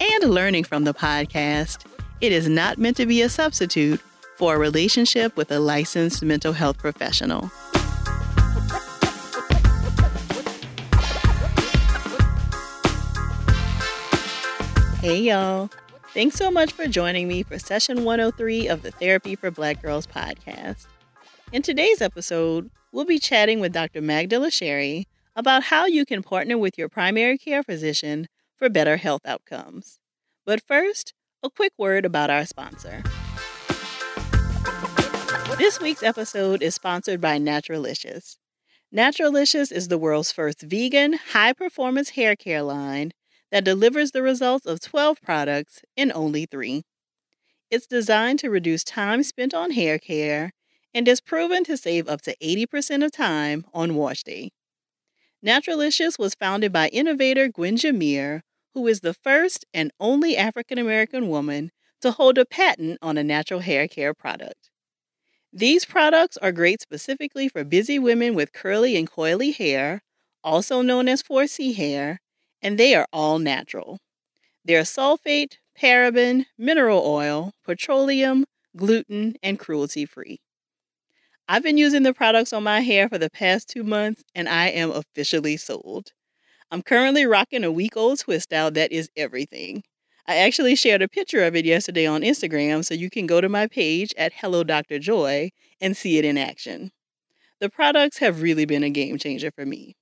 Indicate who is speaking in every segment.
Speaker 1: and learning from the podcast, it is not meant to be a substitute for a relationship with a licensed mental health professional. Hey, y'all. Thanks so much for joining me for session 103 of the Therapy for Black Girls podcast. In today's episode, we'll be chatting with Dr. Magdala Chery about how you can partner with your primary care physician for better health outcomes. But first, a quick word about our sponsor. This week's episode is sponsored by Naturalicious. Naturalicious is the world's first vegan, high performance hair care line that delivers the results of 12 products in only three. It's designed to reduce time spent on hair care and is proven to save up to 80% of time on wash day. Naturalicious was founded by innovator Gwen Jimmere, who is the first and only African American woman to hold a patent on a natural hair care product. These products are great specifically for busy women with curly and coily hair, also known as 4C hair, and they are all natural. They're sulfate, paraben, mineral oil, petroleum, gluten, and cruelty free. I've been using the products on my hair for the past two months and I am officially sold. I'm currently rocking a week old twist out that is everything. I actually shared a picture of it yesterday on Instagram, so you can go to my page at Hello Dr. Joy and see it in action. The products have really been a game changer for me.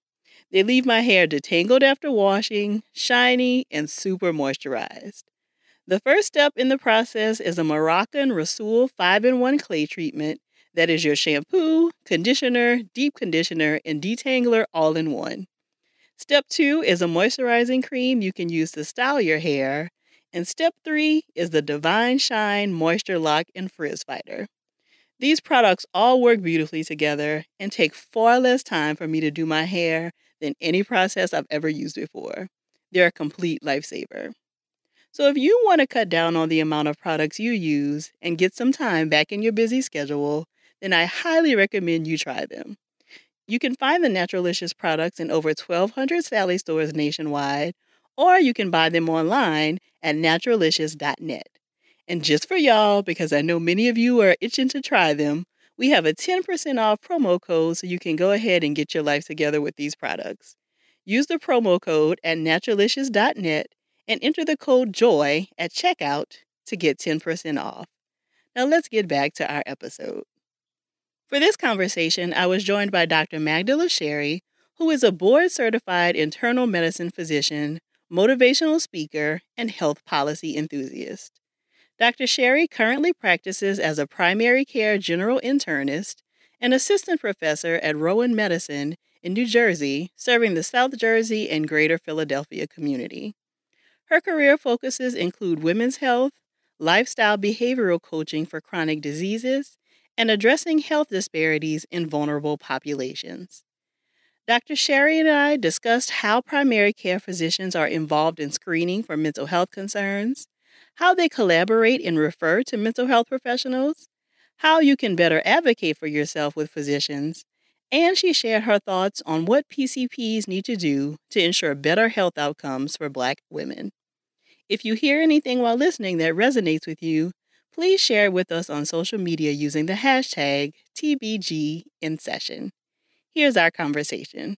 Speaker 1: They leave my hair detangled after washing, shiny, and super moisturized. The first step in the process is a Moroccan Rasoul 5 in 1 clay treatment that is your shampoo, conditioner, deep conditioner, and detangler all in one. Step two is a moisturizing cream you can use to style your hair. And step three is the Divine Shine Moisture Lock and Frizz Fighter. These products all work beautifully together and take far less time for me to do my hair than any process I've ever used before. They're a complete lifesaver. So, if you want to cut down on the amount of products you use and get some time back in your busy schedule, then I highly recommend you try them. You can find the Naturalicious products in over 1,200 Sally stores nationwide, or you can buy them online at naturalicious.net. And just for y'all, because I know many of you are itching to try them, we have a 10% off promo code so you can go ahead and get your life together with these products. Use the promo code at naturalicious.net and enter the code JOY at checkout to get 10% off. Now let's get back to our episode. For this conversation, I was joined by Dr. Magdala Chery, who is a board certified internal medicine physician, motivational speaker, and health policy enthusiast. Dr. Chery currently practices as a primary care general internist and assistant professor at Rowan Medicine in New Jersey, serving the South Jersey and Greater Philadelphia community. Her career focuses include women's health, lifestyle behavioral coaching for chronic diseases, and addressing health disparities in vulnerable populations. Dr. Chery and I discussed how primary care physicians are involved in screening for mental health concerns, how they collaborate and refer to mental health professionals, how you can better advocate for yourself with physicians, and she shared her thoughts on what PCPs need to do to ensure better health outcomes for Black women. If you hear anything while listening that resonates with you, please share with us on social media using the hashtag TBGInSession. Here's our conversation.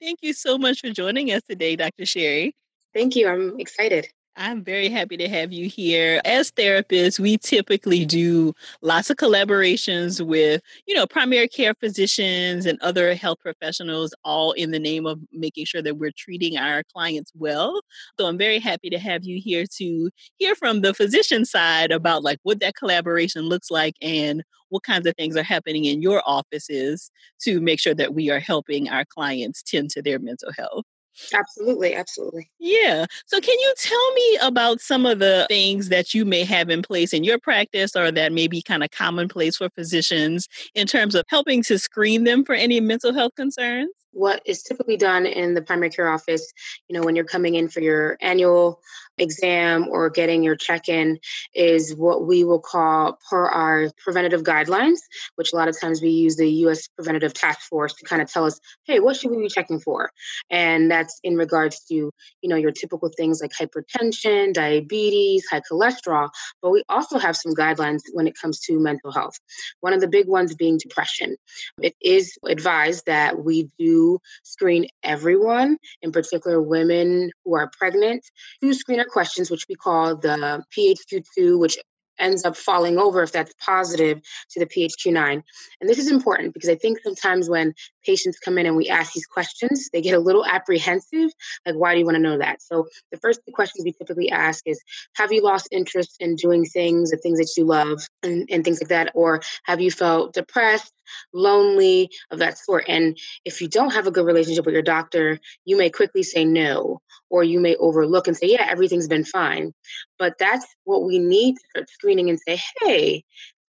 Speaker 1: Thank you so much for joining us today, Dr. Chery.
Speaker 2: Thank you. I'm excited.
Speaker 1: I'm very happy to have you here. As therapists, we typically do lots of collaborations with, you know, primary care physicians and other health professionals, all in the name of making sure that we're treating our clients well. So I'm very happy to have you here to hear from the physician side about like what that collaboration looks like and what kinds of things are happening in your offices to make sure that we are helping our clients tend to their mental health.
Speaker 2: Absolutely, absolutely.
Speaker 3: Yeah. So, can you tell me about some of the things that you may have in place in your practice or that may be kind of commonplace for physicians in terms of helping to screen them for any mental health concerns?
Speaker 2: What is typically done in the primary care office, you know, when you're coming in for your annual exam or getting your check in is what we will call per our preventative guidelines, which a lot of times we use the US Preventative Task Force to kind of tell us, hey, what should we be checking for? And that's in regards to, you know, your typical things like hypertension, diabetes, high cholesterol. But we also have some guidelines when it comes to mental health. One of the big ones being depression. It is advised that we do screen everyone, in particular women who are pregnant, to screen questions, which we call the PHQ2, which ends up falling over if that's positive to the PHQ9. And this is important because I think sometimes when patients come in and we ask these questions, they get a little apprehensive. Like, why do you want to know that? So, the first questions we typically ask is Have you lost interest in doing things, the things that you love, and, and things like that? Or have you felt depressed? lonely, of that sort. And if you don't have a good relationship with your doctor, you may quickly say no, or you may overlook and say, yeah, everything's been fine. But that's what we need to start screening and say, hey,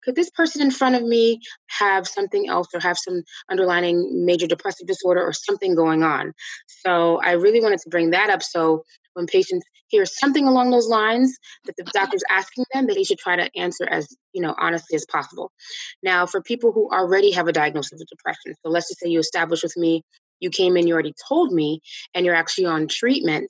Speaker 2: could this person in front of me have something else or have some underlying major depressive disorder or something going on? So I really wanted to bring that up. So when patients hear something along those lines that the doctor's asking them, that they should try to answer as you know honestly as possible. Now, for people who already have a diagnosis of depression, so let's just say you establish with me you came in, you already told me, and you're actually on treatment,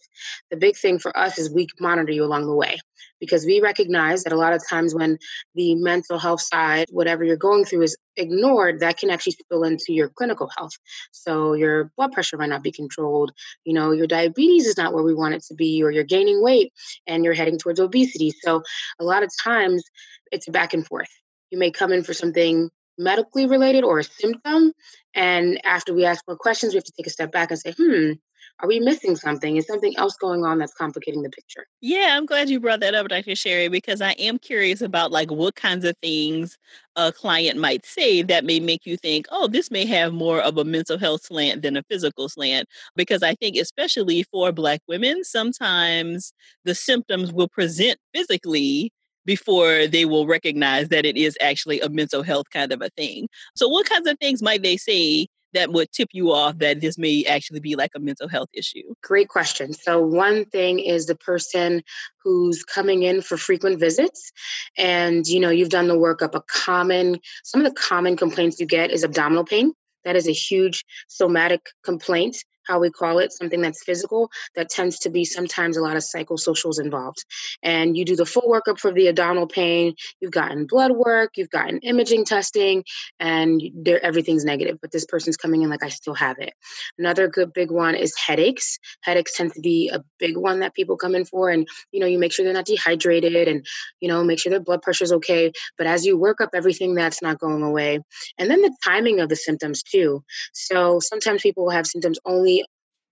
Speaker 2: the big thing for us is we monitor you along the way because we recognize that a lot of times when the mental health side, whatever you're going through, is ignored, that can actually spill into your clinical health. So your blood pressure might not be controlled, you know, your diabetes is not where we want it to be, or you're gaining weight and you're heading towards obesity. So a lot of times it's back and forth. You may come in for something medically related or a symptom. And after we ask more questions, we have to take a step back and say, hmm, are we missing something? Is something else going on that's complicating the picture?
Speaker 3: Yeah, I'm glad you brought that up, Dr. Chery, because I am curious about like what kinds of things a client might say that may make you think, oh, this may have more of a mental health slant than a physical slant. Because I think, especially for Black women, sometimes the symptoms will present physically before they will recognize that it is actually a mental health kind of a thing. So, what kinds of things might they say that would tip you off that this may actually be like a mental health issue?
Speaker 2: Great question. So, one thing is the person who's coming in for frequent visits and you know you've done the workup a common some of the common complaints you get is abdominal pain that is a huge somatic complaint how we call it, something that's physical, that tends to be sometimes a lot of psychosocials involved. And you do the full workup for the abdominal pain, you've gotten blood work, you've gotten imaging testing, and everything's negative, but this person's coming in like I still have it. Another good big one is headaches. Headaches tend to be a big one that people come in for, and you know, you make sure they're not dehydrated and you know, make sure their blood pressure is okay. But as you work up everything that's not going away, and then the timing of the symptoms too. So sometimes people will have symptoms only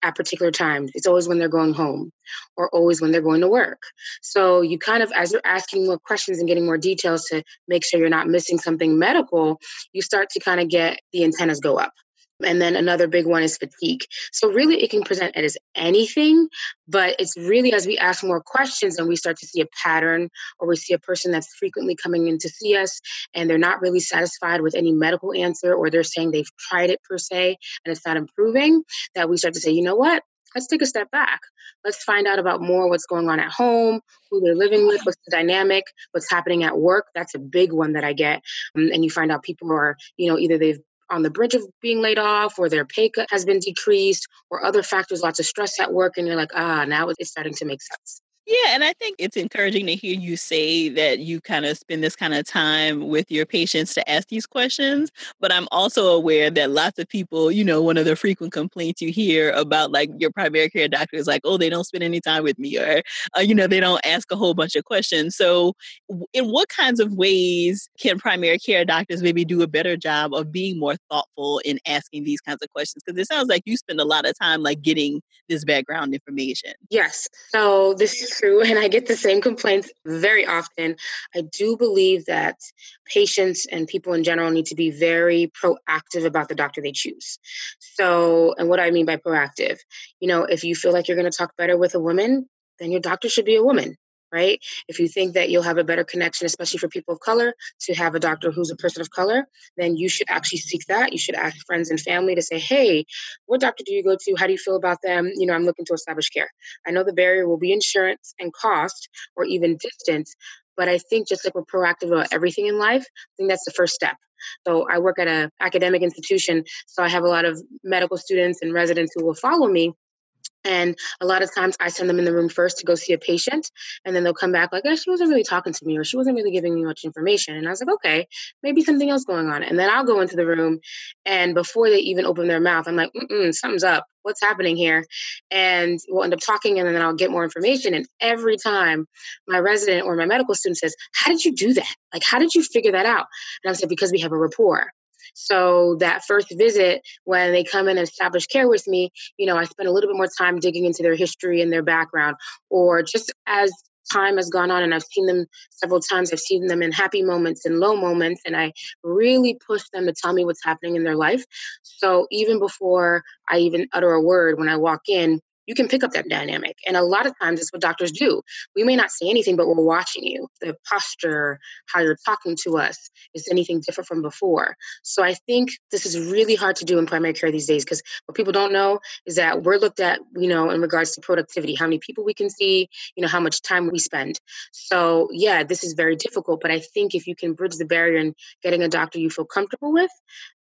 Speaker 2: at particular times. It's always when they're going home or always when they're going to work. So you kind of, as you're asking more questions and getting more details to make sure you're not missing something medical, you start to kind of get the antennas go up. And then another big one is fatigue. So, really, it can present as anything, but it's really as we ask more questions and we start to see a pattern, or we see a person that's frequently coming in to see us and they're not really satisfied with any medical answer, or they're saying they've tried it per se and it's not improving, that we start to say, you know what? Let's take a step back. Let's find out about more what's going on at home, who they're living with, what's the dynamic, what's happening at work. That's a big one that I get. Um, and you find out people are, you know, either they've on the bridge of being laid off or their pay cut has been decreased or other factors, lots of stress at work, and you're like, ah, now it's starting to make sense.
Speaker 3: Yeah, and I think it's encouraging to hear you say that you kind of spend this kind of time with your patients to ask these questions. But I'm also aware that lots of people, you know, one of the frequent complaints you hear about like your primary care doctor is like, oh, they don't spend any time with me, or, uh, you know, they don't ask a whole bunch of questions. So, in what kinds of ways can primary care doctors maybe do a better job of being more thoughtful in asking these kinds of questions? Because it sounds like you spend a lot of time like getting this background information.
Speaker 2: Yes. So, this true, and I get the same complaints very often. I do believe that patients and people in general need to be very proactive about the doctor they choose. So, and what I mean by proactive, you know, if you feel like you're going to talk better with a woman, then your doctor should be a woman right? If you think that you'll have a better connection, especially for people of color, to have a doctor who's a person of color, then you should actually seek that. You should ask friends and family to say, hey, what doctor do you go to? How do you feel about them? You know, I'm looking to establish care. I know the barrier will be insurance and cost or even distance, but I think just like we're proactive about everything in life, I think that's the first step. So I work at an academic institution, so I have a lot of medical students and residents who will follow me and a lot of times I send them in the room first to go see a patient, and then they'll come back like, oh, she wasn't really talking to me, or she wasn't really giving me much information. And I was like, okay, maybe something else going on. And then I'll go into the room, and before they even open their mouth, I'm like, mm something's up. What's happening here? And we'll end up talking, and then I'll get more information. And every time my resident or my medical student says, How did you do that? Like, how did you figure that out? And I said, Because we have a rapport. So that first visit, when they come in and establish care with me, you know, I spend a little bit more time digging into their history and their background, or just as time has gone on and I've seen them several times. I've seen them in happy moments and low moments, and I really push them to tell me what's happening in their life. So even before I even utter a word, when I walk in, you can pick up that dynamic. And a lot of times it's what doctors do. We may not say anything, but we're watching you. The posture, how you're talking to us, is anything different from before? So I think this is really hard to do in primary care these days because what people don't know is that we're looked at, you know, in regards to productivity, how many people we can see, you know, how much time we spend. So yeah, this is very difficult, but I think if you can bridge the barrier and getting a doctor you feel comfortable with,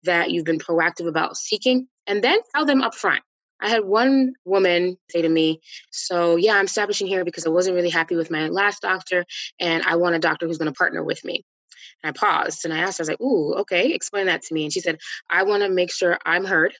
Speaker 2: that you've been proactive about seeking, and then tell them upfront I had one woman say to me, So, yeah, I'm establishing here because I wasn't really happy with my last doctor, and I want a doctor who's going to partner with me. And I paused and I asked I was like, Ooh, okay, explain that to me. And she said, I want to make sure I'm heard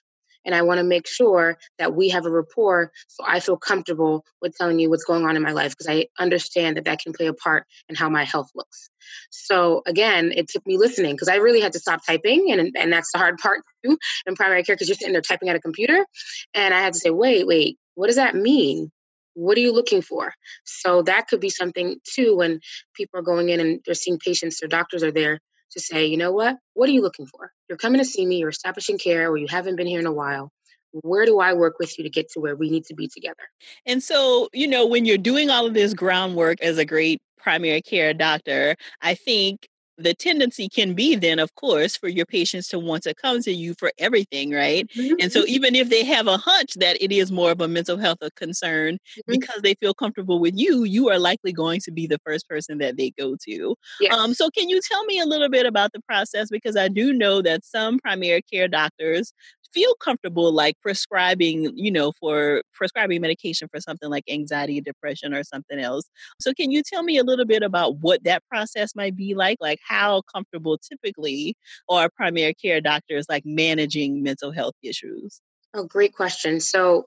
Speaker 2: and I want to make sure that we have a rapport so I feel comfortable with telling you what's going on in my life because I understand that that can play a part in how my health looks. So again, it took me listening because I really had to stop typing, and and that's the hard part too in primary care because you're sitting there typing at a computer, and I had to say, wait, wait, what does that mean? What are you looking for? So that could be something too when people are going in and they're seeing patients, their doctors are there to say, you know what? What are you looking for? You're coming to see me, you're establishing care, or you haven't been here in a while. Where do I work with you to get to where we need to be together?
Speaker 3: And so, you know, when you're doing all of this groundwork as a great primary care doctor, I think the tendency can be then of course for your patients to want to come to you for everything right mm-hmm. and so even if they have a hunch that it is more of a mental health concern mm-hmm. because they feel comfortable with you you are likely going to be the first person that they go to yes. um, so can you tell me a little bit about the process because i do know that some primary care doctors feel comfortable like prescribing, you know, for prescribing medication for something like anxiety, depression, or something else. So, can you tell me a little bit about what that process might be like? Like, how comfortable typically are primary care doctors like managing mental health issues?
Speaker 2: Oh, great question. So,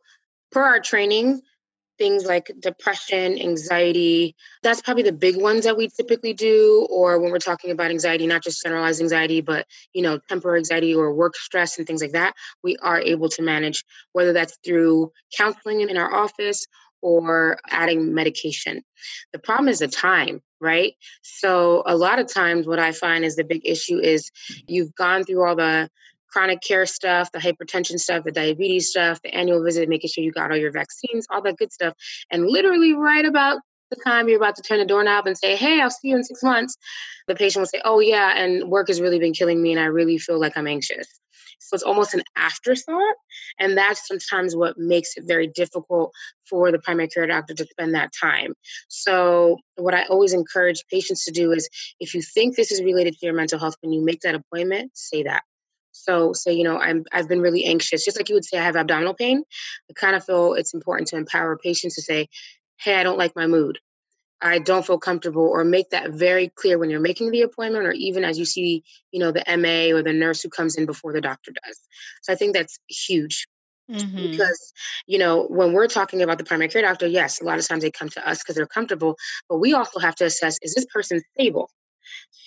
Speaker 2: per our training, things like depression, anxiety. That's probably the big ones that we typically do. Or when we're talking about anxiety, not just generalized anxiety, but you know, temporary anxiety or work stress and things like that, we are able to manage, whether that's through counseling in our office or adding medication. The problem is the time, right? So a lot of times what I find is the big issue is you've gone through all the chronic care stuff, the hypertension stuff, the diabetes stuff, the annual visit, making sure you got all your vaccines, all that good stuff. And literally, right about the time you're about to turn the doorknob and say, Hey, I'll see you in six months, the patient will say, Oh, yeah, and work has really been killing me, and I really feel like I'm anxious. So it's almost an afterthought. And that's sometimes what makes it very difficult for the primary care doctor to spend that time. So, what I always encourage patients to do is if you think this is related to your mental health, when you make that appointment, say that. So say, you know, I'm I've been really anxious, just like you would say I have abdominal pain. I kind of feel it's important to empower patients to say, hey, I don't like my mood. I don't feel comfortable, or make that very clear when you're making the appointment, or even as you see, you know, the MA or the nurse who comes in before the doctor does. So I think that's huge. Mm-hmm. Because, you know, when we're talking about the primary care doctor, yes, a lot of times they come to us because they're comfortable, but we also have to assess is this person stable?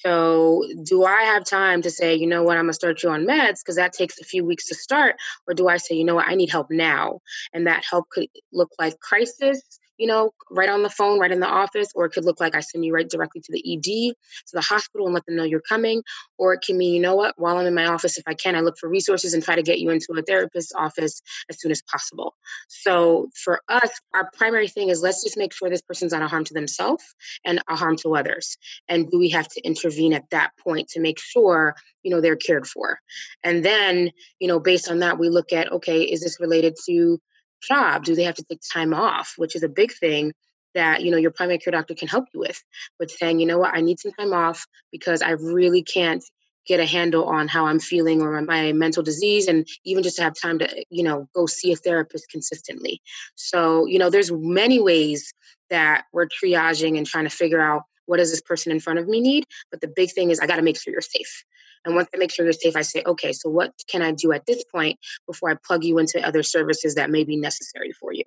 Speaker 2: So, do I have time to say, you know what, I'm gonna start you on meds because that takes a few weeks to start? Or do I say, you know what, I need help now? And that help could look like crisis, you know, right on the phone, right in the office, or it could look like I send you right directly to the ED, to the hospital and let them know you're coming. Or it can mean, you know what, while I'm in my office, if I can, I look for resources and try to get you into a therapist's office as soon as possible. So for us, our primary thing is let's just make sure this person's not a harm to themselves and a harm to others. And do we have to intervene at that point to make sure, you know, they're cared for? And then, you know, based on that, we look at, okay, is this related to job? Do they have to take time off? Which is a big thing that you know your primary care doctor can help you with with saying you know what i need some time off because i really can't get a handle on how i'm feeling or my mental disease and even just to have time to you know go see a therapist consistently so you know there's many ways that we're triaging and trying to figure out what does this person in front of me need but the big thing is i got to make sure you're safe and once I make sure you're safe, I say, okay, so what can I do at this point before I plug you into other services that may be necessary for you?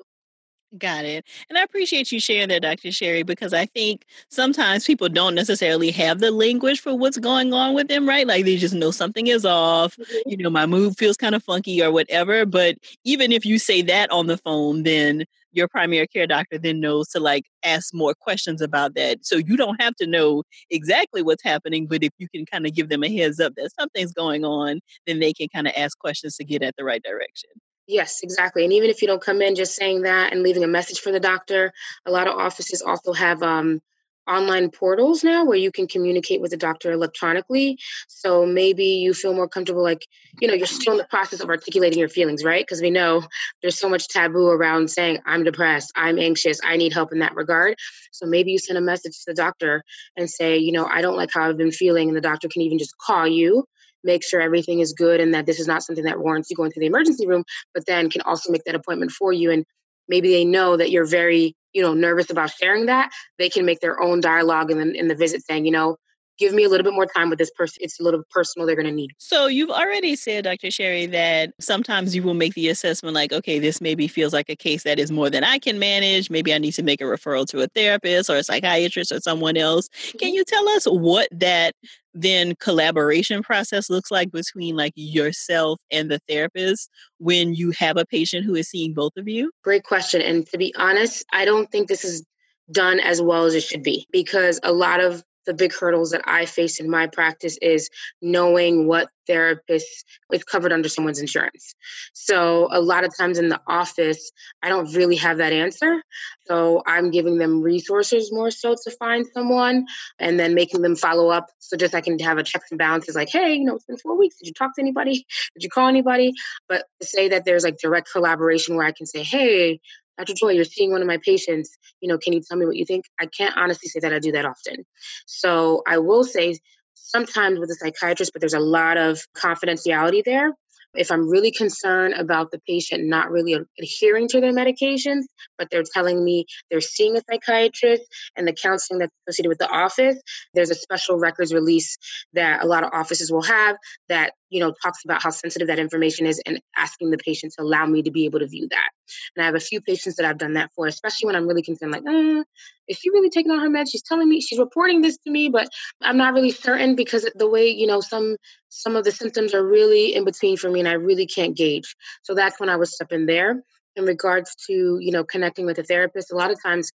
Speaker 3: Got it. And I appreciate you sharing that, Dr. Chery, because I think sometimes people don't necessarily have the language for what's going on with them, right? Like they just know something is off, mm-hmm. you know, my mood feels kind of funky or whatever. But even if you say that on the phone, then your primary care doctor then knows to like ask more questions about that. So you don't have to know exactly what's happening, but if you can kind of give them a heads up that something's going on, then they can kind of ask questions to get at the right direction.
Speaker 2: Yes, exactly. And even if you don't come in just saying that and leaving a message for the doctor, a lot of offices also have um, online portals now where you can communicate with the doctor electronically. So maybe you feel more comfortable, like, you know, you're still in the process of articulating your feelings, right? Because we know there's so much taboo around saying, I'm depressed, I'm anxious, I need help in that regard. So maybe you send a message to the doctor and say, you know, I don't like how I've been feeling. And the doctor can even just call you make sure everything is good and that this is not something that warrants you going to the emergency room, but then can also make that appointment for you. And maybe they know that you're very, you know, nervous about sharing that. They can make their own dialogue in the, in the visit saying, you know, give me a little bit more time with this person. It's a little personal they're going to need.
Speaker 3: So you've already said, Dr. Chery, that sometimes you will make the assessment like, okay, this maybe feels like a case that is more than I can manage. Maybe I need to make a referral to a therapist or a psychiatrist or someone else. Can mm-hmm. you tell us what that then collaboration process looks like between like yourself and the therapist when you have a patient who is seeing both of you?
Speaker 2: Great question. And to be honest, I don't think this is done as well as it should be because a lot of the big hurdles that I face in my practice is knowing what therapist is covered under someone's insurance. So a lot of times in the office, I don't really have that answer. So I'm giving them resources more so to find someone and then making them follow up. So just I can have a checks and balances like, hey, you know, it's been four weeks. Did you talk to anybody? Did you call anybody? But to say that there's like direct collaboration where I can say, hey, Dr. Joy, you're seeing one of my patients. You know, can you tell me what you think? I can't honestly say that I do that often. So I will say sometimes with a psychiatrist, but there's a lot of confidentiality there. If I'm really concerned about the patient not really adhering to their medications, but they're telling me they're seeing a psychiatrist and the counseling that's associated with the office, there's a special records release that a lot of offices will have that you know talks about how sensitive that information is and asking the patient to allow me to be able to view that. And I have a few patients that I've done that for, especially when I'm really concerned, like, uh, is she really taking on her meds? She's telling me she's reporting this to me, but I'm not really certain because the way you know some some of the symptoms are really in between for me, and I really can't gauge. So that's when I would step in there. In regards to you know connecting with a therapist, a lot of times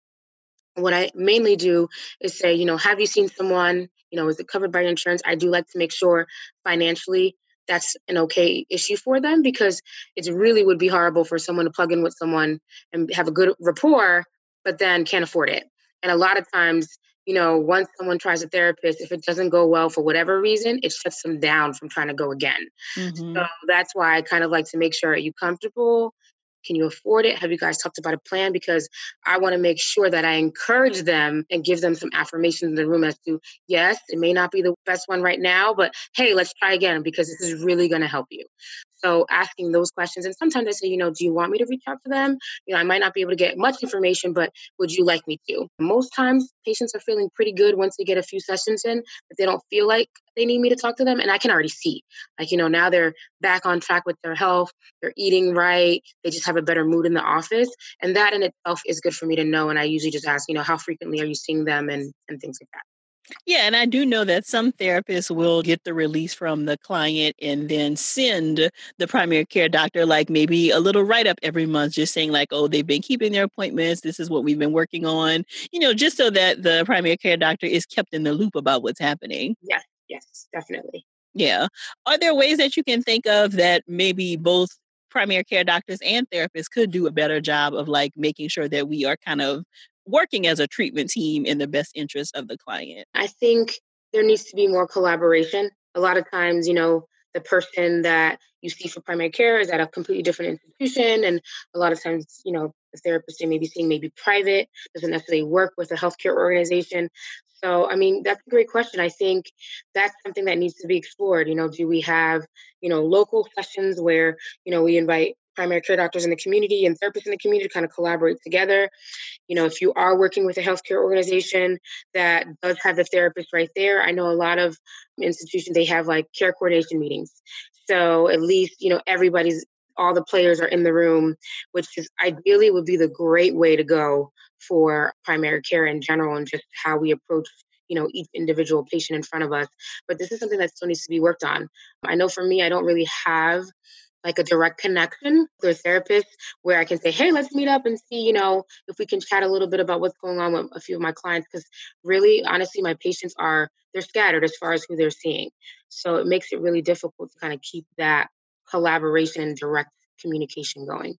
Speaker 2: what I mainly do is say, you know, have you seen someone? You know, is it covered by insurance? I do like to make sure financially that's an okay issue for them because it really would be horrible for someone to plug in with someone and have a good rapport, but then can't afford it. And a lot of times, you know, once someone tries a therapist, if it doesn't go well for whatever reason, it shuts them down from trying to go again. Mm-hmm. So that's why I kind of like to make sure are you comfortable? Can you afford it? Have you guys talked about a plan? Because I want to make sure that I encourage them and give them some affirmations in the room as to, yes, it may not be the best one right now, but hey, let's try again because this is really going to help you. So asking those questions, and sometimes I say, you know, do you want me to reach out to them? You know, I might not be able to get much information, but would you like me to? Most times, patients are feeling pretty good once they get a few sessions in, but they don't feel like they need me to talk to them, and I can already see, like, you know, now they're back on track with their health, they're eating right, they just have a better mood in the office, and that in itself is good for me to know. And I usually just ask, you know, how frequently are you seeing them, and and things like that.
Speaker 3: Yeah, and I do know that some therapists will get the release from the client and then send the primary care doctor, like maybe a little write up every month, just saying, like, oh, they've been keeping their appointments. This is what we've been working on, you know, just so that the primary care doctor is kept in the loop about what's happening.
Speaker 2: Yes, yes, definitely.
Speaker 3: Yeah. Are there ways that you can think of that maybe both primary care doctors and therapists could do a better job of like making sure that we are kind of working as a treatment team in the best interest of the client?
Speaker 2: I think there needs to be more collaboration. A lot of times, you know, the person that you see for primary care is at a completely different institution. And a lot of times, you know, the therapist they may be seeing maybe private, doesn't necessarily work with a healthcare organization. So, I mean, that's a great question. I think that's something that needs to be explored. You know, do we have, you know, local sessions where, you know, we invite primary care doctors in the community and therapists in the community to kind of collaborate together. You know, if you are working with a healthcare organization that does have the therapist right there, I know a lot of institutions they have like care coordination meetings. So at least, you know, everybody's all the players are in the room, which is ideally would be the great way to go for primary care in general and just how we approach you know each individual patient in front of us but this is something that still needs to be worked on i know for me i don't really have like a direct connection with a therapist where I can say, hey, let's meet up and see, you know, if we can chat a little bit about what's going on with a few of my clients. Because really, honestly, my patients are, they're scattered as far as who they're seeing. So it makes it really difficult to kind of keep that collaboration and direct communication going.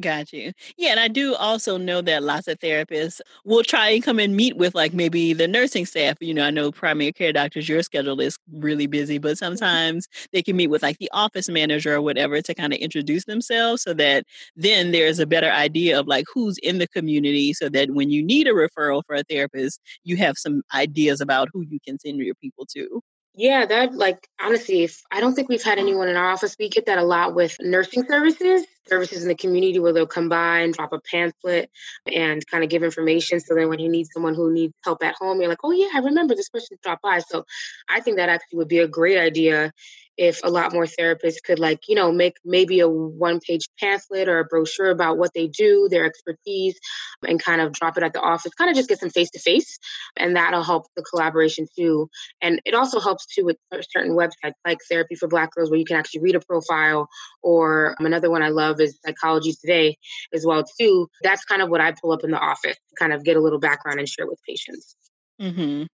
Speaker 3: Got you. Yeah, and I do also know that lots of therapists will try and come and meet with like maybe the nursing staff. You know, I know primary care doctors, your schedule is really busy, but mm-hmm. sometimes they can meet with like the office manager or whatever to kind of introduce themselves so that then there's a better idea of like who's in the community so that when you need a referral for a therapist, you have some ideas about who you can send your people to.
Speaker 2: Yeah, that like honestly, if I don't think we've had anyone in our office. We get that a lot with nursing services, services in the community where they'll come by and drop a pamphlet and kind of give information. So then when you need someone who needs help at home, you're like, oh yeah, I remember this person dropped by. So I think that actually would be a great idea if a lot more therapists could like you know make maybe a one page pamphlet or a brochure about what they do their expertise and kind of drop it at the office kind of just get some face to face and that'll help the collaboration too. And it also helps too with certain websites like therapy for black girls where you can actually read a profile or another one i love is psychology today as well too. That's kind of what i pull up in the office to kind of get a little background and share with patients.
Speaker 3: Mm-hmm.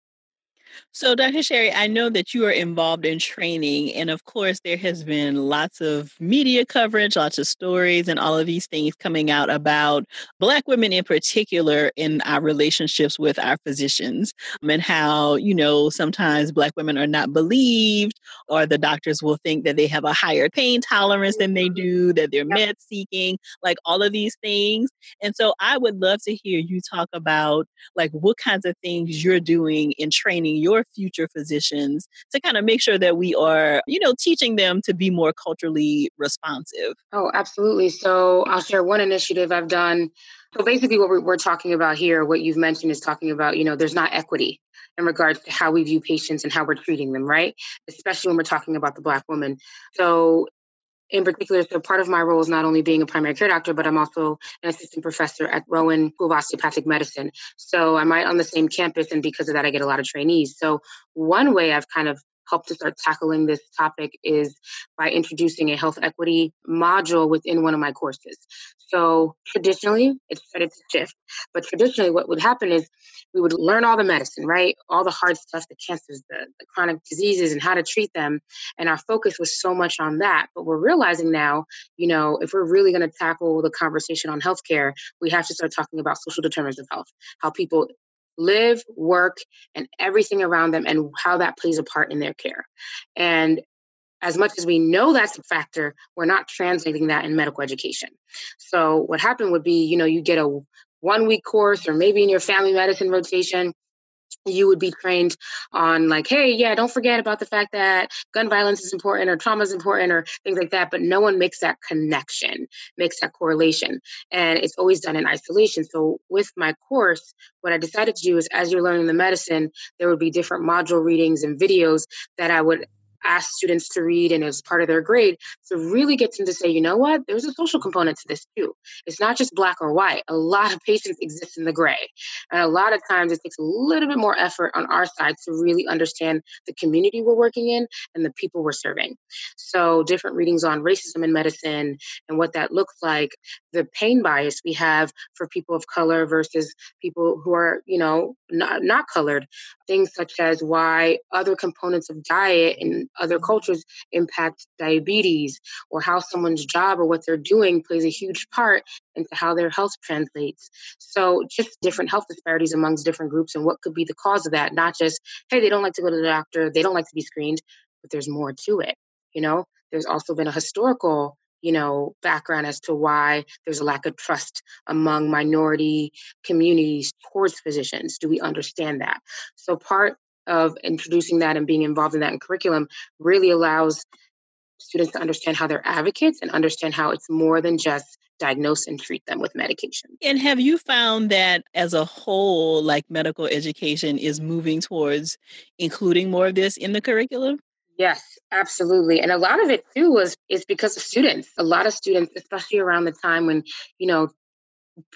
Speaker 3: So, Dr. Chery, I know that you are involved in training, and of course, there has been lots of media coverage, lots of stories, and all of these things coming out about Black women in particular in our relationships with our physicians, um, and how, you know, sometimes Black women are not believed, or the doctors will think that they have a higher pain tolerance than they do, that they're med seeking, like all of these things. And so, I would love to hear you talk about like what kinds of things you're doing in training your future physicians to kind of make sure that we are, you know, teaching them to be more culturally responsive?
Speaker 2: Oh, absolutely. So I'll share one initiative I've done. So basically, what we're, talking about here, what you've mentioned is talking about, you know, there's not equity in regards to how we view patients and how we're treating them, right? Especially when we're talking about the Black woman. So in particular, so part of my role is not only being a primary care doctor, but I'm also an assistant professor at Rowan School of Osteopathic Medicine. So I'm right on the same campus, and because of that, I get a lot of trainees. So one way I've kind of help to start tackling this topic is by introducing a health equity module within one of my courses. So traditionally, it's started to shift, but traditionally, what would happen is we would learn all the medicine, right? All the hard stuff, the cancers, the, the chronic diseases, and how to treat them. And our focus was so much on that. But we're realizing now, you know, if we're really going to tackle the conversation on healthcare, we have to start talking about social determinants of health, how people live, work, and everything around them, and how that plays a part in their care. And as much as we know that's a factor, we're not translating that in medical education. So what happened would be, you know, you get a one week course or maybe in your family medicine rotation, you would be trained on like hey yeah don't forget about the fact that gun violence is important or trauma is important or things like that but no one makes that connection makes that correlation and it's always done in isolation. So with my course what i decided to do is as you're learning the medicine there would be different module readings and videos that i would ask students to read and as part of their grade to really get them to say, you know what, there's a social component to this too. It's not just black or white. A lot of patients exist in the gray. And a lot of times it takes a little bit more effort on our side to really understand the community we're working in and the people we're serving. So different readings on racism in medicine and what that looks like, the pain bias we have for people of color versus people who are, you know, not, not colored, things such as why other components of diet and other cultures impact diabetes or how someone's job or what they're doing plays a huge part into how their health translates. So just different health disparities amongst different groups and what could be the cause of that, not just, hey, they don't like to go to the doctor, they don't like to be screened, but there's more to it. You know, there's also been a historical you know background as to why there's a lack of trust among minority communities towards physicians do we understand that so part of introducing that and being involved in that in curriculum really allows students to understand how they're advocates and understand how it's more than just diagnose and treat them with medication.
Speaker 3: And have you found that as a whole, like medical education is moving towards including more of this in the curriculum?
Speaker 2: Yes, absolutely. And a lot of it too was is because of students. A lot of students, especially around the time when, you know,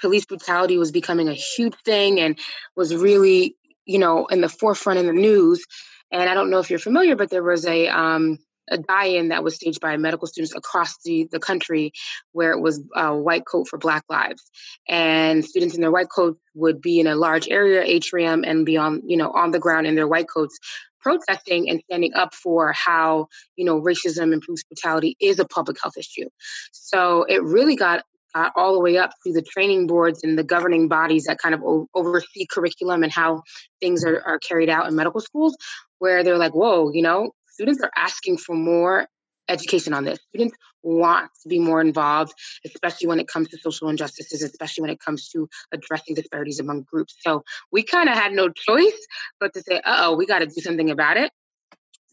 Speaker 2: police brutality was becoming a huge thing and was really you know, in the forefront in the news. And I don't know if you're familiar, but there was a um, a die-in that was staged by medical students across the, the country where it was a white coat for black lives and students in their white coats would be in a large area atrium and be on you know on the ground in their white coats protesting and standing up for how you know racism and police brutality is a public health issue so it really got uh, all the way up through the training boards and the governing bodies that kind of o- oversee curriculum and how things are, are carried out in medical schools, where they're like, whoa, you know, students are asking for more education on this. Students want to be more involved, especially when it comes to social injustices, especially when it comes to addressing disparities among groups. So we kind of had no choice but to say, uh oh, we got to do something about it.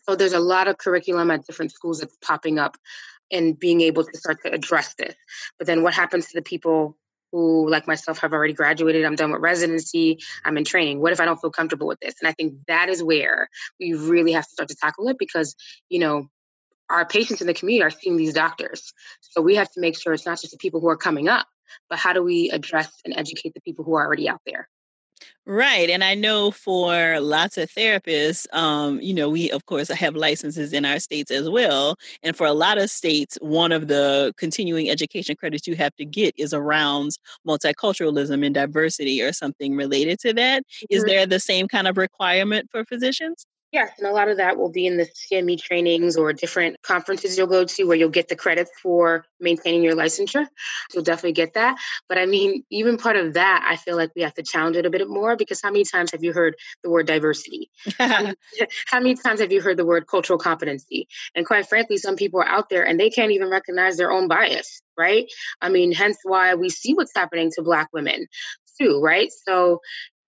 Speaker 2: So there's a lot of curriculum at different schools that's popping up and being able to start to address this. But then what happens to the people who, like myself, have already graduated? I'm done with residency, I'm in training. What if I don't feel comfortable with this? And I think that is where we really have to start to tackle it because, you know, our patients in the community are seeing these doctors. So we have to make sure it's not just the people who are coming up, but how do we address and educate the people who are already out there?
Speaker 3: Right. And I know for lots of therapists, um, you know, we of course have licenses in our states as well. And for a lot of states, one of the continuing education credits you have to get is around multiculturalism and diversity or something related to that. Mm-hmm. Is there the same kind of requirement for physicians?
Speaker 2: Yes, and a lot of that will be in the CME trainings or different conferences you'll go to where you'll get the credits for maintaining your licensure. You'll definitely get that. But I mean, even part of that, I feel like we have to challenge it a bit more because how many times have you heard the word diversity? how, many, how many times have you heard the word cultural competency? And quite frankly, some people are out there and they can't even recognize their own bias, right? I mean, hence why we see what's happening to Black women too, right? So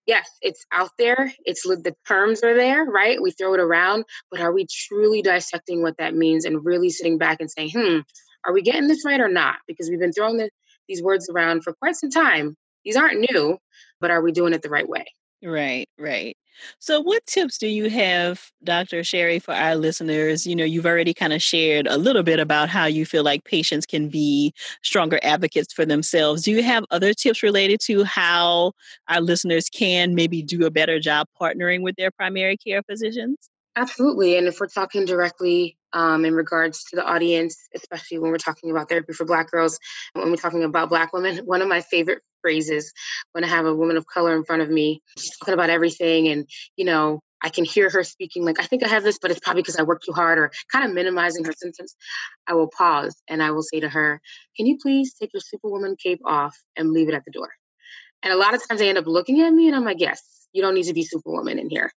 Speaker 2: yes, it's out there. It's the terms are there, right? We throw it around, but are we truly dissecting what that means and really sitting back and saying, hmm, are we getting this right or not? Because we've been throwing the, these words around for quite some time. These aren't new, but are we doing it the right way?
Speaker 3: Right, right. So, what tips do you have, Dr. Chery, for our listeners? You know, you've already kind of shared a little bit about how you feel like patients can be stronger advocates for themselves. Do you have other tips related to how our listeners can maybe do a better job partnering with their primary care physicians?
Speaker 2: Absolutely. And if we're talking directly um, in regards to the audience, especially when we're talking about therapy for Black girls, when we're talking about Black women, one of my favorite phrases when I have a woman of color in front of me, talking about everything. And, you know, I can hear her speaking like, I think I have this, but it's probably because I work too hard or kind of minimizing her symptoms. I will pause and I will say to her, Can you please take your superwoman cape off and leave it at the door? And a lot of times they end up looking at me and I'm like, Yes, you don't need to be superwoman in here.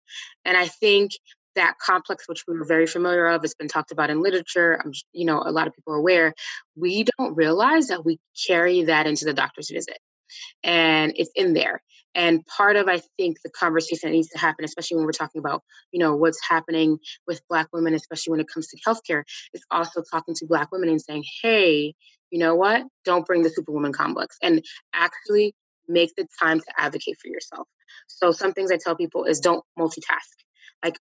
Speaker 2: And I think that complex, which we were very familiar of, it's been talked about in literature. I'm, you know, a lot of people are aware. We don't realize that we carry that into the doctor's visit, and it's in there. And part of, I think, the conversation that needs to happen, especially when we're talking about, you know, what's happening with Black women, especially when it comes to healthcare, is also talking to Black women and saying, "Hey, you know what? Don't bring the Superwoman complex, and actually make the time to advocate for yourself." So, some things I tell people is don't multitask. Like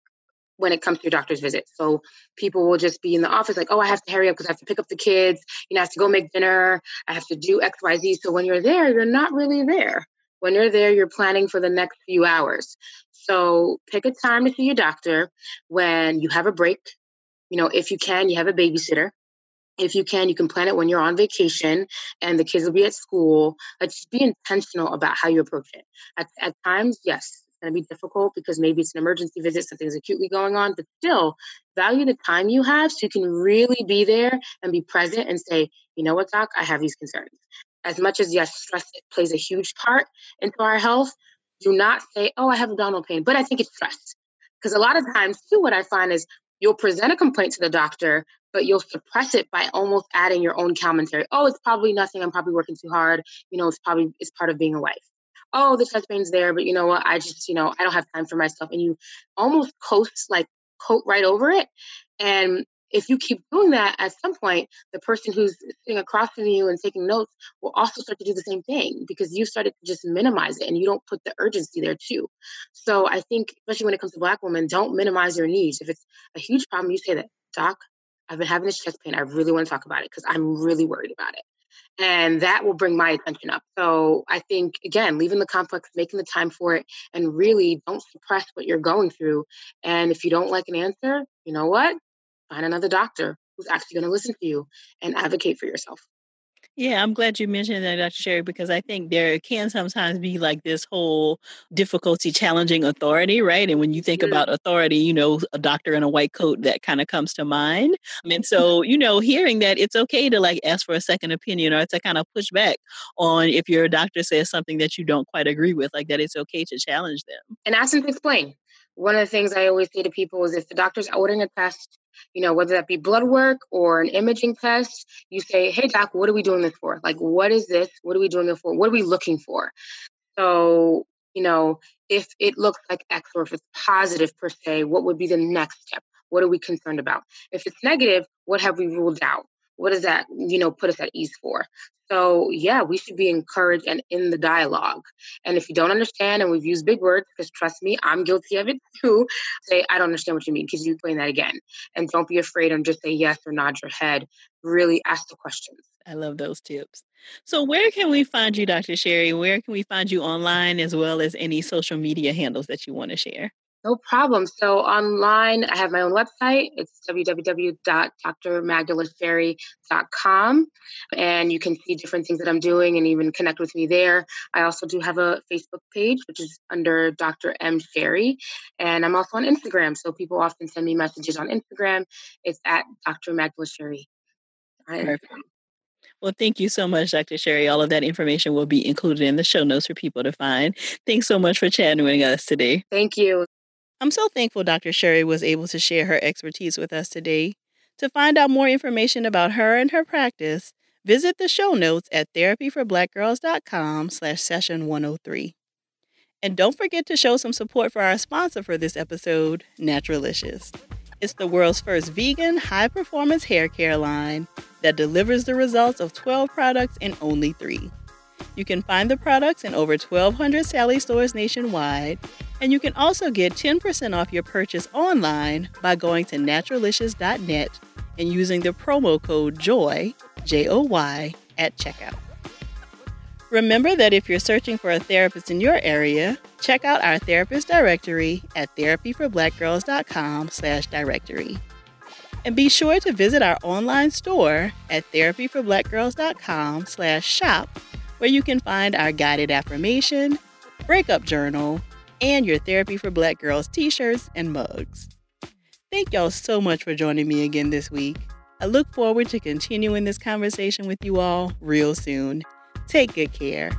Speaker 2: when it comes to your doctor's visit. So people will just be in the office like, oh, I have to hurry up because I have to pick up the kids. You know, I have to go make dinner. I have to do X, Y, Z. So when you're there, you're not really there. When you're there, you're planning for the next few hours. So pick a time to see your doctor when you have a break. You know, if you can, you have a babysitter. If you can, you can plan it when you're on vacation and the kids will be at school. Like just be intentional about how you approach it. At, at times, yes, going to be difficult because maybe it's an emergency visit, something's acutely going on, but still value the time you have so you can really be there and be present and say, you know what, doc, I have these concerns. As much as, yes, stress plays a huge part into our health, do not say, oh, I have abdominal pain, but I think it's stress. Because a lot of times, too, what I find is you'll present a complaint to the doctor, but you'll suppress it by almost adding your own commentary. Oh, it's probably nothing. I'm probably working too hard. You know, it's probably it's part of being a wife oh, the chest pain's there, but you know what? I just, you know, I don't have time for myself. And you almost coast like coat right over it. And if you keep doing that, at some point, the person who's sitting across from you and taking notes will also start to do the same thing because you started to just minimize it and you don't put the urgency there too. So I think, especially when it comes to Black women, don't minimize your needs. If it's a huge problem, you say that, Doc, I've been having this chest pain. I really want to talk about it because I'm really worried about it and that will bring my attention up. So I think again, leaving the complex, making the time for it, and really don't suppress what you're going through. And if you don't like an answer, you know what? Find another doctor who's actually going to listen to you and advocate for yourself.
Speaker 3: Yeah, I'm glad you mentioned that, Dr. Chery, because I think there can sometimes be like this whole difficulty challenging authority, right? And when you think about authority, you know, a doctor in a white coat, that kind of comes to mind. And so, you know, hearing that it's okay to like ask for a second opinion or to kind of push back on if your doctor says something that you don't quite agree with, like that it's okay to challenge them.
Speaker 2: And ask them to explain. One of the things I always say to people is if the doctor's ordering a test you know, whether that be blood work or an imaging test, you say, hey, doc, what are we doing this for? Like, what is this? What are we doing it for? What are we looking for? So, you know, if it looks like X or if it's positive per se, what would be the next step? What are we concerned about? If it's negative, what have we ruled out? What does that, you know, put us at ease for? So, yeah, we should be encouraged and in the dialogue. And if you don't understand, and we've used big words, because trust me, I'm guilty of it too, say, I don't understand what you mean. because you explain that again? And don't be afraid and just say yes or nod your head. Really ask the questions.
Speaker 3: I love those tips. So, where can we find you, Dr. Chery? Where can we find you online as well as any social media handles that you want to share?
Speaker 2: No problem. So online, I have my own website. It's www.drmagdalachery.com. And you can see different things that I'm doing and even connect with me there. I also do have a Facebook page, which is under Dr. M. Chery. And I'm also on Instagram. So people often send me messages on Instagram. It's at Dr. Magdala.
Speaker 3: Well, thank you so much, Dr. Chery. All of that information will be included in the show notes for people to find. Thanks so much for chatting with us today.
Speaker 2: Thank you.
Speaker 3: I'm so thankful Dr. Chery was able to share her expertise with us today. To find out more information about her and her practice, visit the show notes at therapyforblackgirls.com slash session 103. And don't forget to show some support for our sponsor for this episode, Naturalicious. It's the world's first vegan, high performance hair care line that delivers the results of 12 products in only three. You can find the products in over 1,200 Sally stores nationwide, and you can also get 10% off your purchase online by going to naturalicious.net and using the promo code JOY, J O Y, at checkout. Remember that if you're searching for a therapist in your area, check out our therapist directory at therapyforblackgirls.com slash directory. And be sure to visit our online store at therapyforblackgirls.com slash shop where you can find our guided affirmation, breakup journal, and your Therapy for Black Girls t shirts and mugs. Thank y'all so much for joining me again this week. I look forward to continuing this conversation with you all real soon. Take good care.